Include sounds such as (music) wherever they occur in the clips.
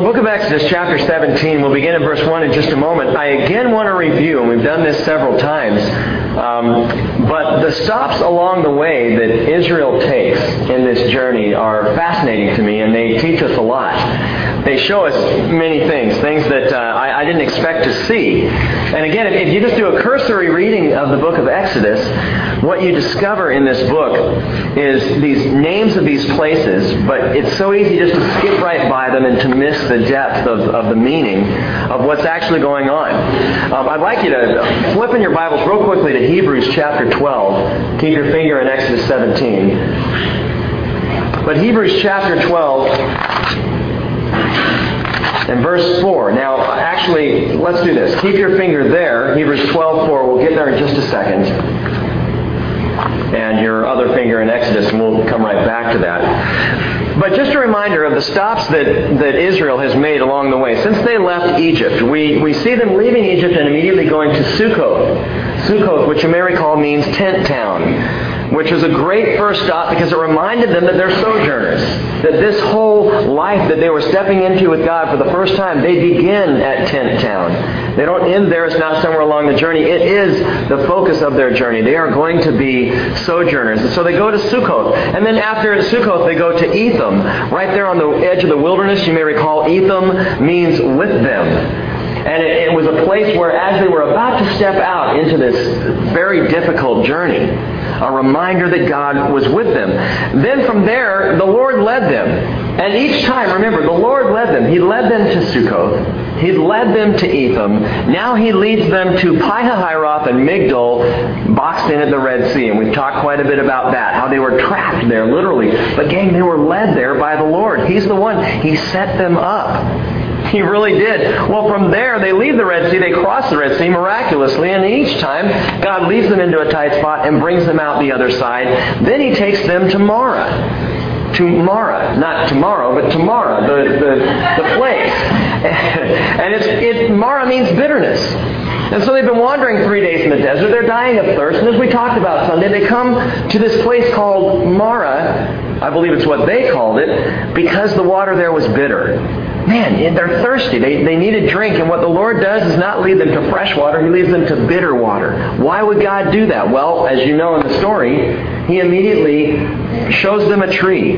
the book of Exodus, chapter 17, we'll begin in verse 1 in just a moment. I again want to review, and we've done this several times, um, but the stops along the way that Israel takes in this journey are fascinating to me, and they teach us a lot. They show us many things, things that uh, I, I, didn't expect to see. And again, if, if you just do a cursory reading of the book of Exodus, what you discover in this book is these names of these places, but it's so easy just to skip right by them and to miss the depth of, of the meaning of what's actually going on. Um, I'd like you to flip in your Bibles real quickly to Hebrews chapter 12. Keep your finger in Exodus 17. But Hebrews chapter 12 and verse 4. Now, actually, let's do this. Keep your finger there, Hebrews 12, 4. We'll get there in just a second. And your other finger in Exodus, and we'll come right back to that. But just a reminder of the stops that, that Israel has made along the way. Since they left Egypt, we, we see them leaving Egypt and immediately going to Sukkot. Sukkot, which you may recall means tent town which was a great first stop because it reminded them that they're sojourners. That this whole life that they were stepping into with God for the first time, they begin at Tent Town. They don't end there. It's not somewhere along the journey. It is the focus of their journey. They are going to be sojourners. And so they go to Sukkot. And then after Sukkot, they go to Etham. Right there on the edge of the wilderness, you may recall Etham means with them. And it, it, was a place where, as they were about to step out into this very difficult journey, a reminder that God was with them. Then from there, the Lord led them. And each time, remember, the Lord led them. He led them to Sukkot. He led them to Etham. Now he leads them to Pihahiroth and Migdol, boxed in at the Red Sea. And we've talked quite a bit about that, how they were trapped there, literally. But gang, they were led there by the Lord. He's the one. He set them up. (laughs) He really did. Well, from there, they leave the Red Sea, they cross the Red Sea miraculously, and each time, God leads them into a tight spot and brings them out the other side. Then He takes them to Marah. To Marah, not tomorrow, but tomorrow, the, the, the place. (laughs) and it's, it, Marah means bitterness. And so they've been wandering three days in the desert. They're dying of thirst. And as we talked about Sunday, they come to this place called Marah. I believe it's what they called it, because the water there was bitter man, they're thirsty. They, they need a drink. And what the Lord does is not lead them to fresh water, He leads them to bitter water. Why would God do that? Well, as you know in the story, He immediately shows them a tree.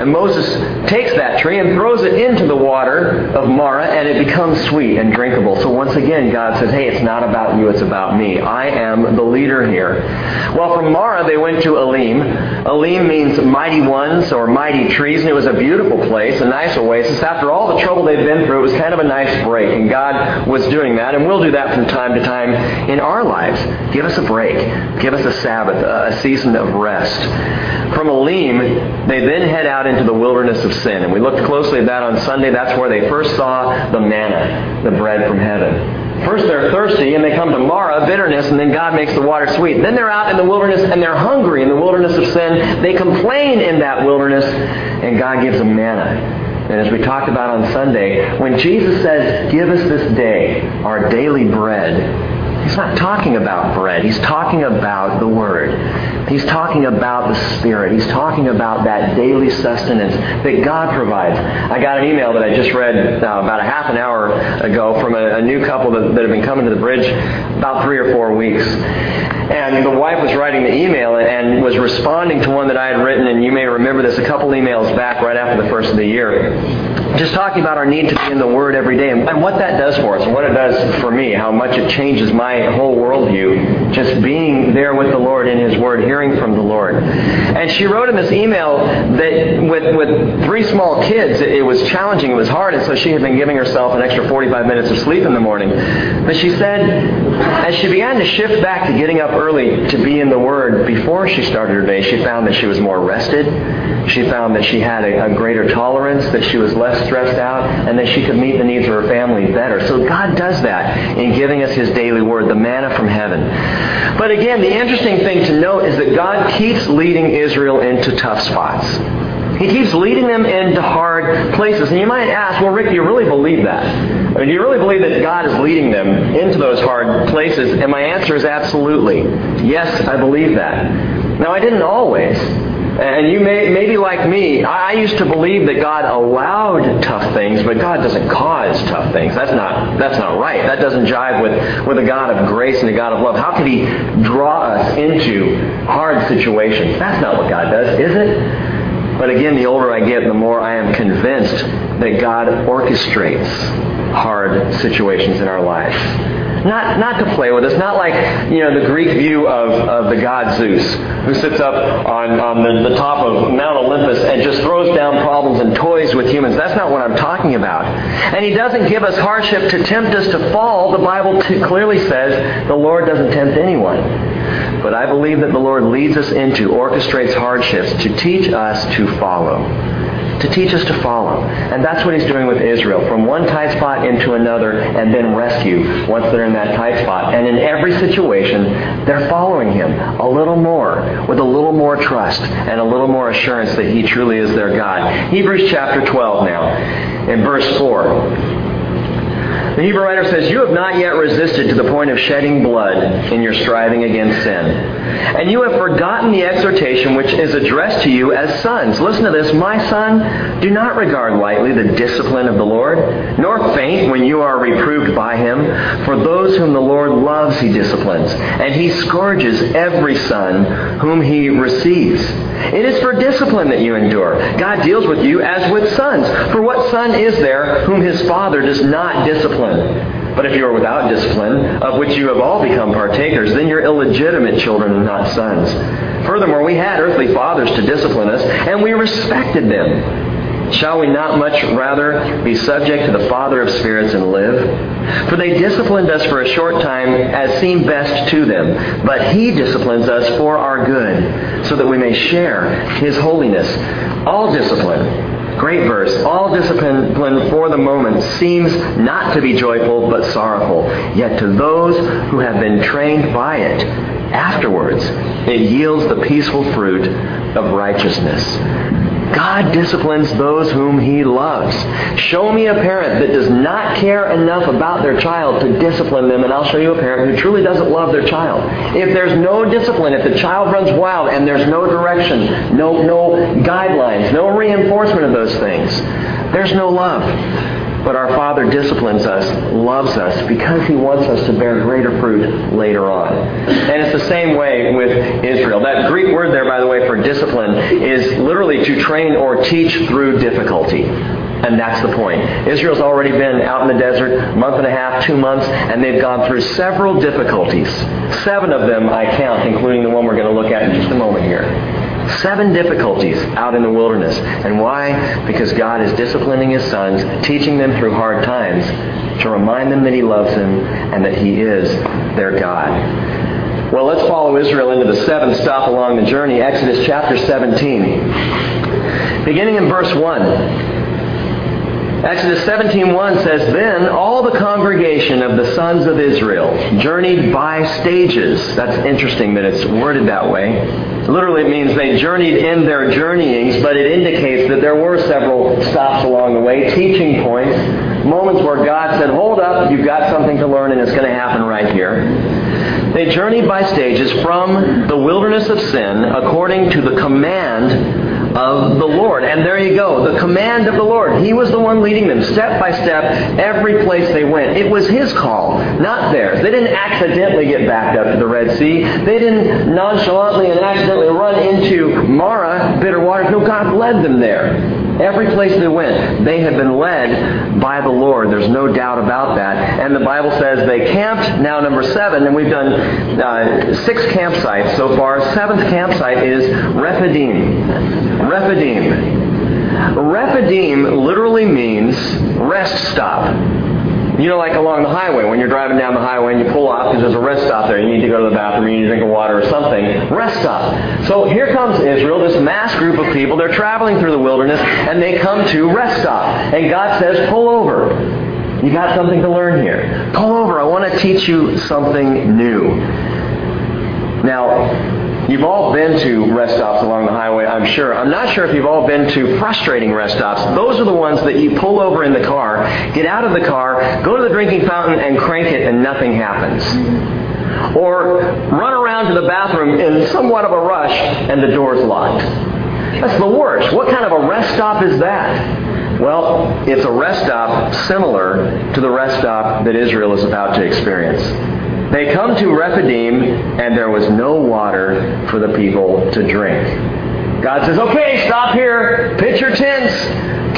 And Moses takes that tree and throws it into the water of Marah, and it becomes sweet and drinkable. So once again, God says, hey, it's not about you, it's about me. I am the leader here. Well, from Marah, they went to Elim. Elim means mighty ones or mighty trees, and it was a beautiful place, a nice oasis. After all the trouble they've been through, it was kind of a nice break, and God was doing that, and we'll do that from time to time in our lives. Give us a break. Give us a Sabbath, a season of rest. From Elim, they then head out into the wilderness of sin. And we looked closely at that on Sunday. That's where they first saw the manna, the bread from heaven. First they're thirsty and they come to Marah, bitterness, and then God makes the water sweet. Then they're out in the wilderness and they're hungry in the wilderness of sin. They complain in that wilderness and God gives them manna. And as we talked about on Sunday, when Jesus says, Give us this day our daily bread, He's not talking about bread. He's talking about the Word. He's talking about the Spirit. He's talking about that daily sustenance that God provides. I got an email that I just read uh, about a half an hour ago from a, a new couple that, that have been coming to the bridge about three or four weeks. And the wife was writing the email and was responding to one that I had written, and you may remember this a couple emails back right after the first of the year. Just talking about our need to be in the Word every day and, what that does for us and what it does for me, how much it changes my whole worldview, just being there with the Lord in His Word, hearing from the Lord. And she wrote in this email that with, with three small kids, it, it was challenging, it was hard, and so she had been giving herself an extra 45 minutes of sleep in the morning. But she said, as she began to shift back to getting up early to be in the Word before she started her day, she found that she was more rested. She found that she had a, a greater tolerance, that she was less stressed out, and that she could meet the needs of her family better. So God does that in giving us His daily Word, the manna from heaven. But again, the interesting thing to note is that God keeps leading Israel into tough spots. He keeps leading them into hard places. And you might ask, well, Rick, do you really believe that? I mean, do you really believe that God is leading them into those hard places? And my answer is absolutely. Yes, I believe that. Now, I didn't always. And you may, maybe like me, I used to believe that God allowed tough things, but God doesn't cause tough things. That's not, that's not right. That doesn't jive with, with a God of grace and a God of love. How could He draw us into hard situations? That's not what God does, is it? But again, the older I get, the more I am convinced that God orchestrates hard situations in our lives. Not, not to play with us, not like, you know, the Greek view of, of the god Zeus, who sits up on, on the, the top of Mount Olympus and just throws down problems and toys with humans. That's not what I'm talking about. And he doesn't give us hardship to tempt us to fall. The Bible t- clearly says the Lord doesn't tempt anyone. But I believe that the Lord leads us into, orchestrates hardships to teach us to follow to teach us to follow. And that's what he's doing with Israel, from one tight spot into another, and then rescue once they're in that tight spot. And in every situation, they're following him a little more, with a little more trust and a little more assurance that he truly is their God. Hebrews chapter 12 now, in verse 4. The Hebrew writer says, You have not yet resisted to the point of shedding blood in your striving against sin. And you have forgotten the exhortation which is addressed to you as sons. Listen to this. My son, do not regard lightly the discipline of the Lord, nor faint when you are reproved by him. For those whom the Lord loves, he disciplines. And he scourges every son whom he receives. It is for discipline that you endure. God deals with you as with sons. For what son is there whom his father does not discipline? But if you are without discipline, of which you have all become partakers, then you're illegitimate children and not sons. Furthermore, we had earthly fathers to discipline us, and we respected them. Shall we not much rather be subject to the Father of spirits and live? For they disciplined us for a short time as seemed best to them, but He disciplines us for our good, so that we may share His holiness. All discipline, great verse, all discipline for the moment seems not to be joyful but sorrowful, yet to those who have been trained by it, afterwards it yields the peaceful fruit of righteousness. God disciplines those whom He loves. Show me a parent that does not care enough about their child to discipline them, and I'll show you a parent who truly doesn't love their child. If there's no discipline, if the child runs wild and there's no direction, no, no guidelines, no reinforcement of those things, there's no love. But our Father disciplines us, loves us, because He wants us to bear greater fruit later on. And it's the same way with Israel. That Greek word there, by the way, for discipline is literally to train or teach through difficulty. And that's the point. Israel's already been out in the desert a month and a half, two months, and they've gone through several difficulties. Seven of them I count, including the one we're going to look at in just a moment here. Seven difficulties out in the wilderness. And why? Because God is disciplining His sons, teaching them through hard times to remind them that He loves them and that He is their God. Well, let's follow Israel into the seventh stop along the journey, Exodus chapter 17. Beginning in verse 1. Exodus 17:1 says, "Then all the congregation of the sons of Israel journeyed by stages." That's interesting that it's worded that way. Literally, it means they journeyed in their journeyings, but it indicates that there were several stops along the way, teaching points, moments where God said, "Hold up, you've got something to learn, and it's going to happen right here." They journeyed by stages from the wilderness of sin according to the command of the Lord. And there you go, the command of the Lord. He was the one leading them step by step every place they went. It was His call, not theirs. They didn't accidentally get backed up to the Red Sea. They didn't nonchalantly and accidentally run into Marah, bitter water. No, God led them there. Every place they went, they had been led by the Lord. There's no doubt about that. And the Bible says they camped, now number seven, and we've done uh, six campsites so far. Seventh campsite is Rephidim. Rephidim. Rephidim literally means rest stop. You know, like along the highway, when you're driving down the highway and you pull off because there's a rest stop there. You need to go to the bathroom, you need to drink water or something. Rest stop. So here comes Israel, this mass group of people. They're traveling through the wilderness and they come to rest stop. And God says, pull over. You got something to learn here. Pull over. I want to teach you something new. Now, You've all been to rest stops along the highway, I'm sure. I'm not sure if you've all been to frustrating rest stops. Those are the ones that you pull over in the car, get out of the car, go to the drinking fountain and crank it and nothing happens. Or run around to the bathroom in somewhat of a rush and the door's locked. That's the worst. What kind of a rest stop is that? Well, it's a rest stop similar to the rest stop that Israel is about to experience. They come to Rephidim, and there was no water for the people to drink. God says, okay, stop here, pitch your tents,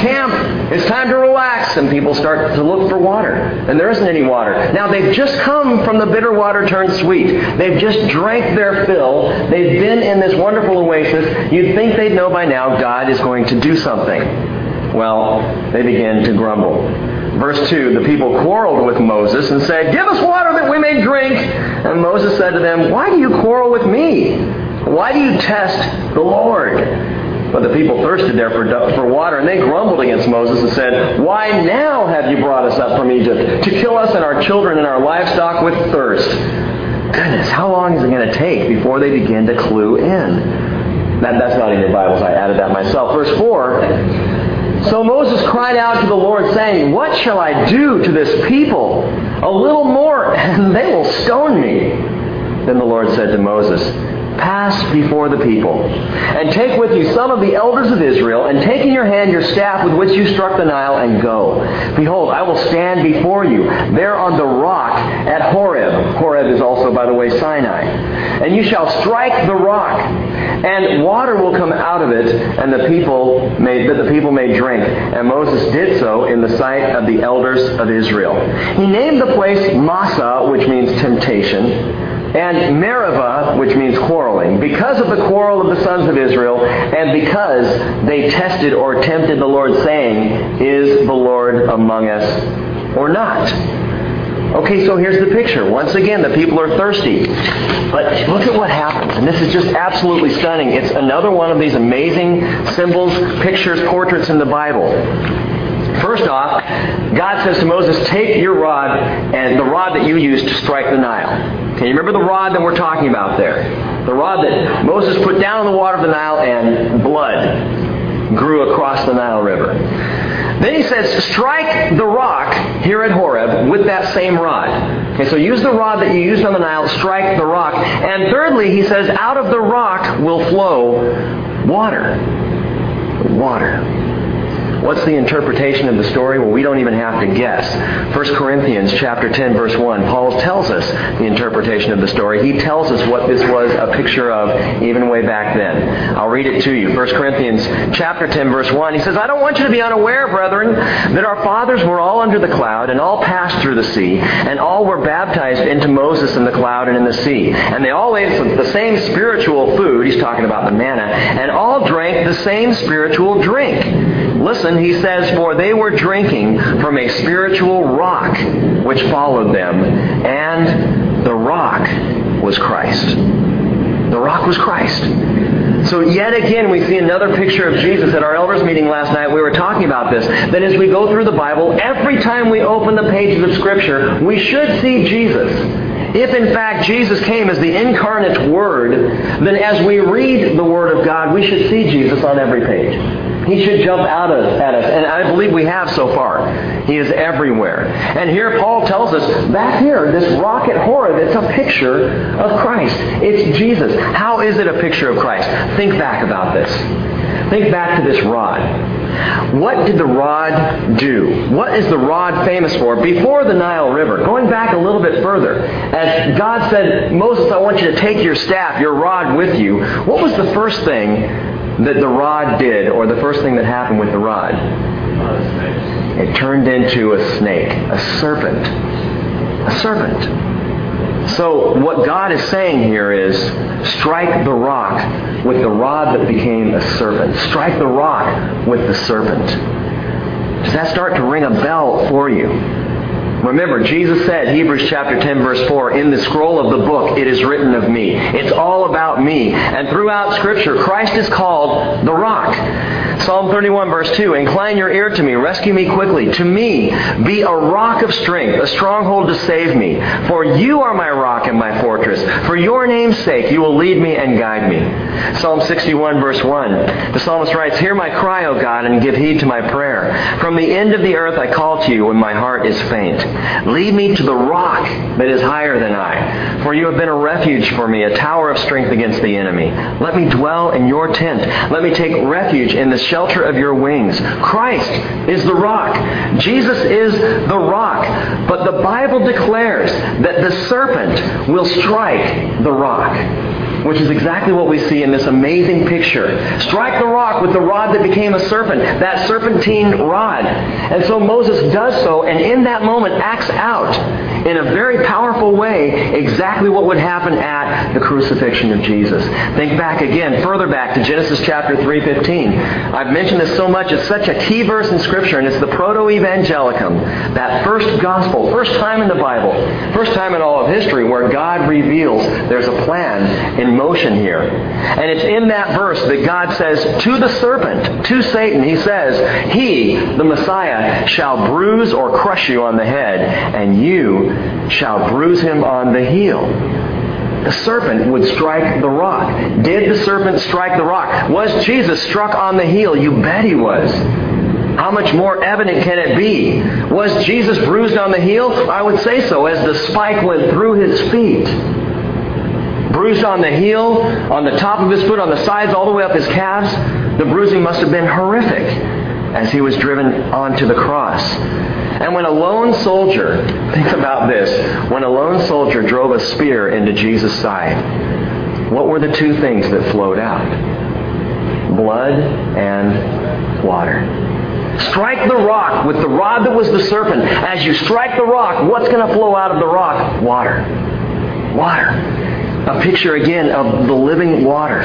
camp, it's time to relax. And people start to look for water. And there isn't any water. Now, they've just come from the bitter water turned sweet. They've just drank their fill. They've been in this wonderful oasis. You'd think they'd know by now God is going to do something. Well, they begin to grumble. Verse 2 The people quarreled with Moses and said, Give us water that we may drink. And Moses said to them, Why do you quarrel with me? Why do you test the Lord? But the people thirsted there for, for water, and they grumbled against Moses and said, Why now have you brought us up from Egypt? To kill us and our children and our livestock with thirst. Goodness, how long is it going to take before they begin to clue in? That, that's not in your Bibles. I added that myself. Verse 4 so Moses cried out to the Lord, saying, What shall I do to this people? A little more, and they will stone me. Then the Lord said to Moses, Pass before the people, and take with you some of the elders of Israel, and take in your hand your staff with which you struck the Nile, and go. Behold, I will stand before you, there on the rock at Horeb. Horeb is also, by the way, Sinai. And you shall strike the rock, and water will come out of it, and the people may, that the people may drink. And Moses did so in the sight of the elders of Israel. He named the place Massah, which means temptation and Meribah, which means quarreling, because of the quarrel of the sons of Israel, and because they tested or tempted the Lord, saying, Is the Lord among us or not? Okay, so here's the picture. Once again, the people are thirsty. But look at what happens. And this is just absolutely stunning. It's another one of these amazing symbols, pictures, portraits in the Bible. First off, God says to Moses, Take your rod and the rod that you used to strike the Nile. Okay, you remember the rod that we're talking about there? The rod that Moses put down in the water of the Nile and blood grew across the Nile River. Then he says, strike the rock here at Horeb with that same rod. Okay, so use the rod that you used on the Nile, strike the rock. And thirdly, he says, out of the rock will flow water. Water. What's the interpretation of the story? Well, we don't even have to guess. 1 Corinthians chapter 10 verse 1, Paul tells us the interpretation of the story. He tells us what this was a picture of even way back then. I'll read it to you. 1 Corinthians chapter 10 verse 1. He says, I don't want you to be unaware, brethren, that our fathers were all under the cloud and all passed through the sea, and all were baptized into Moses in the cloud and in the sea. And they all ate the same spiritual food, he's talking about the manna, and all drank the same spiritual drink. Listen, he says, For they were drinking from a spiritual rock which followed them, and the rock was Christ. The rock was Christ. So yet again, we see another picture of Jesus. At our elders meeting last night, we were talking about this. That as we go through the Bible, every time we open the pages of Scripture, we should see Jesus. If in fact Jesus came as the incarnate Word, then as we read the Word of God, we should see Jesus on every page. He should jump out at us. And I believe we have so far. He is everywhere. And here Paul tells us, back here, this rock at Horeb, it's a picture of Christ. It's Jesus. How is it a picture of Christ? Think back about this. Think back to this rod. What did the rod do? What is the rod famous for? Before the Nile River, going back a little bit further, as God said, Moses, I want you to take your staff, your rod with you, what was the first thing that the rod did, or the first thing that happened with the rod? It turned into a snake, a serpent. A serpent. So what God is saying here is strike the rock with the rod that became a serpent. Strike the rock with the serpent. Does that start to ring a bell for you? Remember, Jesus said, Hebrews chapter 10 verse 4, in the scroll of the book it is written of me. It's all about me. And throughout scripture, Christ is called the rock. Psalm 31 verse 2, incline your ear to me, rescue me quickly. To me, be a rock of strength, a stronghold to save me. For you are my rock and my fortress. For your name's sake, you will lead me and guide me. Psalm 61 verse 1. The psalmist writes, Hear my cry, O God, and give heed to my prayer. From the end of the earth I call to you when my heart is faint. Lead me to the rock that is higher than I. For you have been a refuge for me, a tower of strength against the enemy. Let me dwell in your tent. Let me take refuge in the shelter of your wings. Christ is the rock. Jesus is the rock. But the Bible declares that the serpent will strike the rock which is exactly what we see in this amazing picture. Strike the rock with the rod that became a serpent, that serpentine rod. And so Moses does so, and in that moment acts out in a very powerful way exactly what would happen at the crucifixion of Jesus. Think back again, further back to Genesis chapter 3.15. I've mentioned this so much, it's such a key verse in Scripture, and it's the proto-evangelium, that first gospel, first time in the Bible, first time in all of history where God reveals there's a plan in motion here. And it's in that verse that God says to the serpent, to Satan, he says, He, the Messiah, shall bruise or crush you on the head, and you shall bruise him on the heel. The serpent would strike the rock. Did the serpent strike the rock? Was Jesus struck on the heel? You bet he was. How much more evident can it be? Was Jesus bruised on the heel? I would say so, as the spike went through his feet. Bruised on the heel, on the top of his foot, on the sides, all the way up his calves. The bruising must have been horrific as he was driven onto the cross. And when a lone soldier, think about this, when a lone soldier drove a spear into Jesus' side, what were the two things that flowed out? Blood and water. Strike the rock with the rod that was the serpent. As you strike the rock, what's going to flow out of the rock? Water. Water a picture again of the living water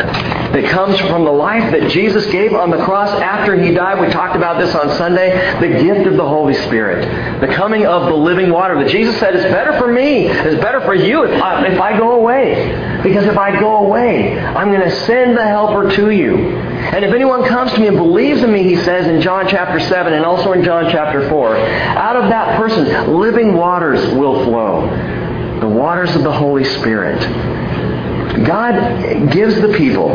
that comes from the life that Jesus gave on the cross after he died. We talked about this on Sunday. The gift of the Holy Spirit. The coming of the living water that Jesus said is better for me, it's better for you if I, if I go away. Because if I go away, I'm going to send the helper to you. And if anyone comes to me and believes in me, he says in John chapter 7 and also in John chapter 4, out of that person, living waters will flow. The waters of the Holy Spirit. God gives the people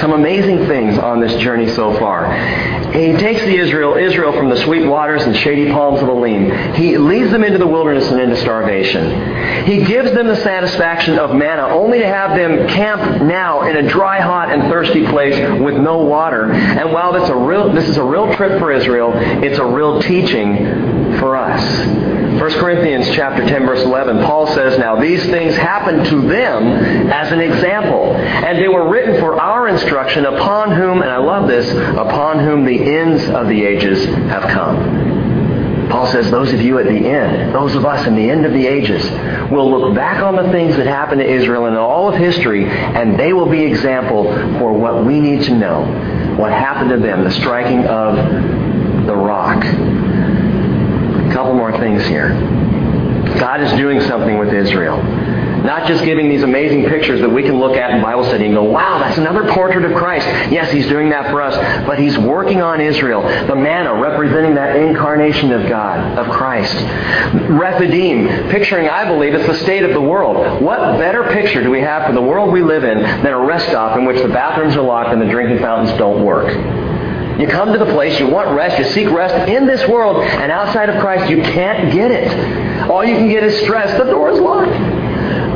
some amazing things on this journey so far. He takes the Israel, Israel from the sweet waters and shady palms of Elim. He leads them into the wilderness and into starvation. He gives them the satisfaction of manna, only to have them camp now in a dry, hot, and thirsty place with no water. And while this, a real, this is a real trip for Israel, it's a real teaching for us. 1 Corinthians chapter 10 verse 11, Paul says, Now these things happened to them as an example, and they were written for our instruction upon whom, and I love this, upon whom the ends of the ages have come. Paul says, those of you at the end, those of us in the end of the ages, will look back on the things that happened to Israel in all of history, and they will be example for what we need to know. What happened to them, the striking of the rock couple more things here. God is doing something with Israel. Not just giving these amazing pictures that we can look at in Bible study and go, wow, that's another portrait of Christ. Yes, He's doing that for us. But He's working on Israel. The manna representing that incarnation of God, of Christ. Rephidim, picturing, I believe, it's the state of the world. What better picture do we have for the world we live in than a rest stop in which the bathrooms are locked and the drinking fountains don't work? You come to the place, you want rest, you seek rest in this world, and outside of Christ, you can't get it. All you can get is stress. The door is locked.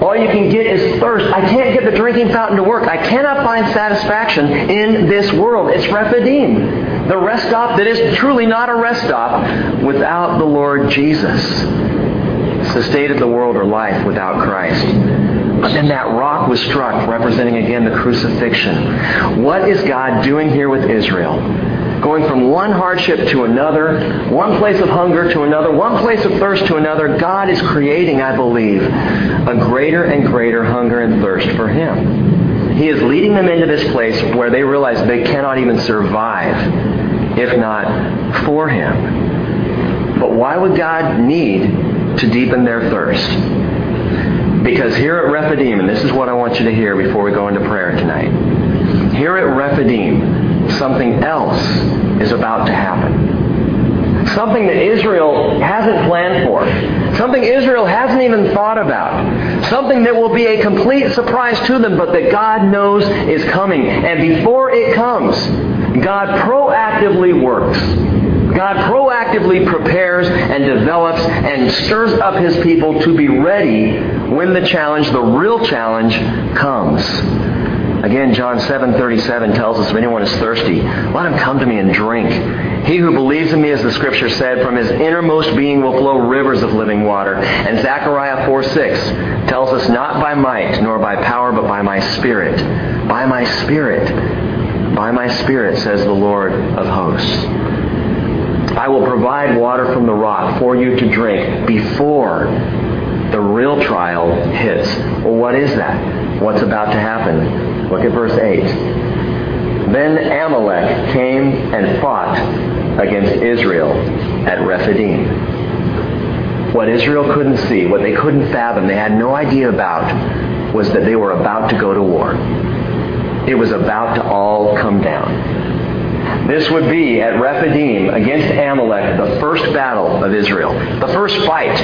All you can get is thirst. I can't get the drinking fountain to work. I cannot find satisfaction in this world. It's Rephidim, the rest stop that is truly not a rest stop without the Lord Jesus. It's the state of the world or life without Christ. But then that rock was struck, representing again the crucifixion. What is God doing here with Israel? Going from one hardship to another, one place of hunger to another, one place of thirst to another, God is creating, I believe, a greater and greater hunger and thirst for Him. He is leading them into this place where they realize they cannot even survive if not for Him. But why would God need to deepen their thirst? Because here at Rephidim, and this is what I want you to hear before we go into prayer tonight. Here at Rephidim, something else is about to happen. Something that Israel hasn't planned for. Something Israel hasn't even thought about. Something that will be a complete surprise to them, but that God knows is coming. And before it comes, God proactively works. God proactively prepares and develops and stirs up his people to be ready when the challenge, the real challenge, comes. Again, John 7:37 tells us if anyone is thirsty, let him come to me and drink. He who believes in me, as the scripture said, from his innermost being will flow rivers of living water. And Zechariah 4:6 tells us not by might nor by power, but by my spirit. By my spirit. By my spirit, says the Lord of hosts. I will provide water from the rock for you to drink before the real trial hits. Well, what is that? What's about to happen? Look at verse 8. Then Amalek came and fought against Israel at Rephidim. What Israel couldn't see, what they couldn't fathom, they had no idea about, was that they were about to go to war. It was about to all come down. This would be at Rephidim against Amalek, the first battle of Israel, the first fight.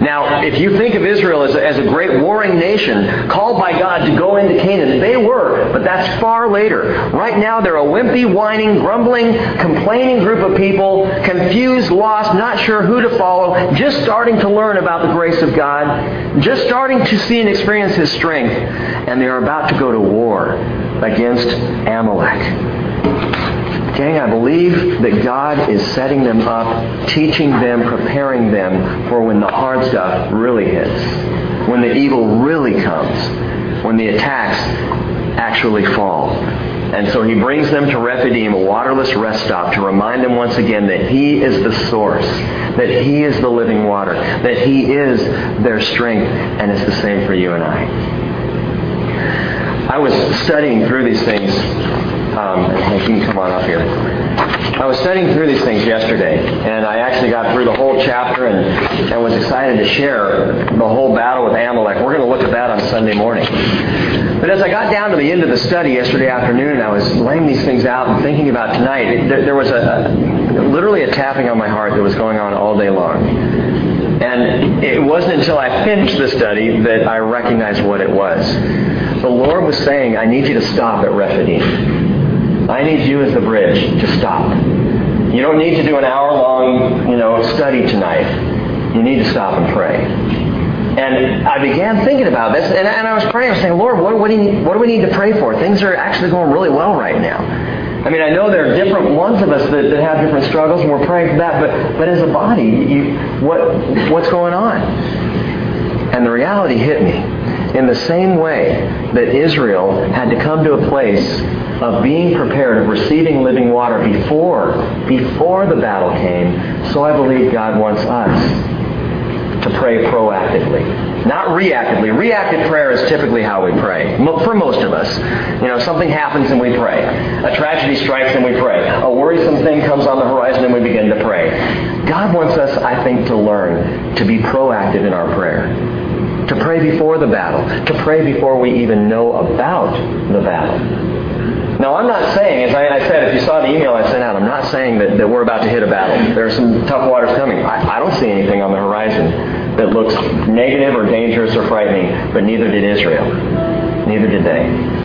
Now, if you think of Israel as a, as a great warring nation called by God to go into Canaan, they were, but that's far later. Right now, they're a wimpy, whining, grumbling, complaining group of people, confused, lost, not sure who to follow, just starting to learn about the grace of God, just starting to see and experience His strength, and they're about to go to war against Amalek. Gang, I believe that God is setting them up, teaching them, preparing them for when the hard stuff really hits, when the evil really comes, when the attacks actually fall. And so he brings them to Rephidim, a waterless rest stop, to remind them once again that he is the source, that he is the living water, that he is their strength, and it's the same for you and I. I was studying through these things um, you can come on up here. I was studying through these things yesterday, and I actually got through the whole chapter and, and was excited to share the whole battle with Amalek. We're going to look at that on Sunday morning. But as I got down to the end of the study yesterday afternoon, I was laying these things out and thinking about tonight. There, there, was a literally a tapping on my heart that was going on all day long. And it wasn't until I finished the study that I recognized what it was. The Lord was saying, I need you to stop at Rephidim. I need you as the bridge to stop. You don't need to do an hour long, you know, study tonight. You need to stop and pray. And I began thinking about this, and, and I was praying. I was saying, Lord, what, what, do you, what do we need to pray for? Things are actually going really well right now. I mean, I know there are different ones of us that, that have different struggles, and we're praying for that. But, but as a body, you, what, what's going on? And the reality hit me in the same way that Israel had to come to a place of being prepared, of receiving living water before, before the battle came, so I believe God wants us to pray proactively, not reactively. Reactive prayer is typically how we pray, for most of us. You know, something happens and we pray. A tragedy strikes and we pray. A worrisome thing comes on the horizon and we begin to pray. God wants us, I think, to learn to be proactive in our prayer. To pray before the battle. To pray before we even know about the battle. Now, I'm not saying, as I, I, said, if you saw the email I sent out, I'm not saying that, that we're about to hit a battle. There are some tough waters coming. I, I don't see anything on the horizon that looks negative or dangerous or frightening, but neither did Israel. Neither did they.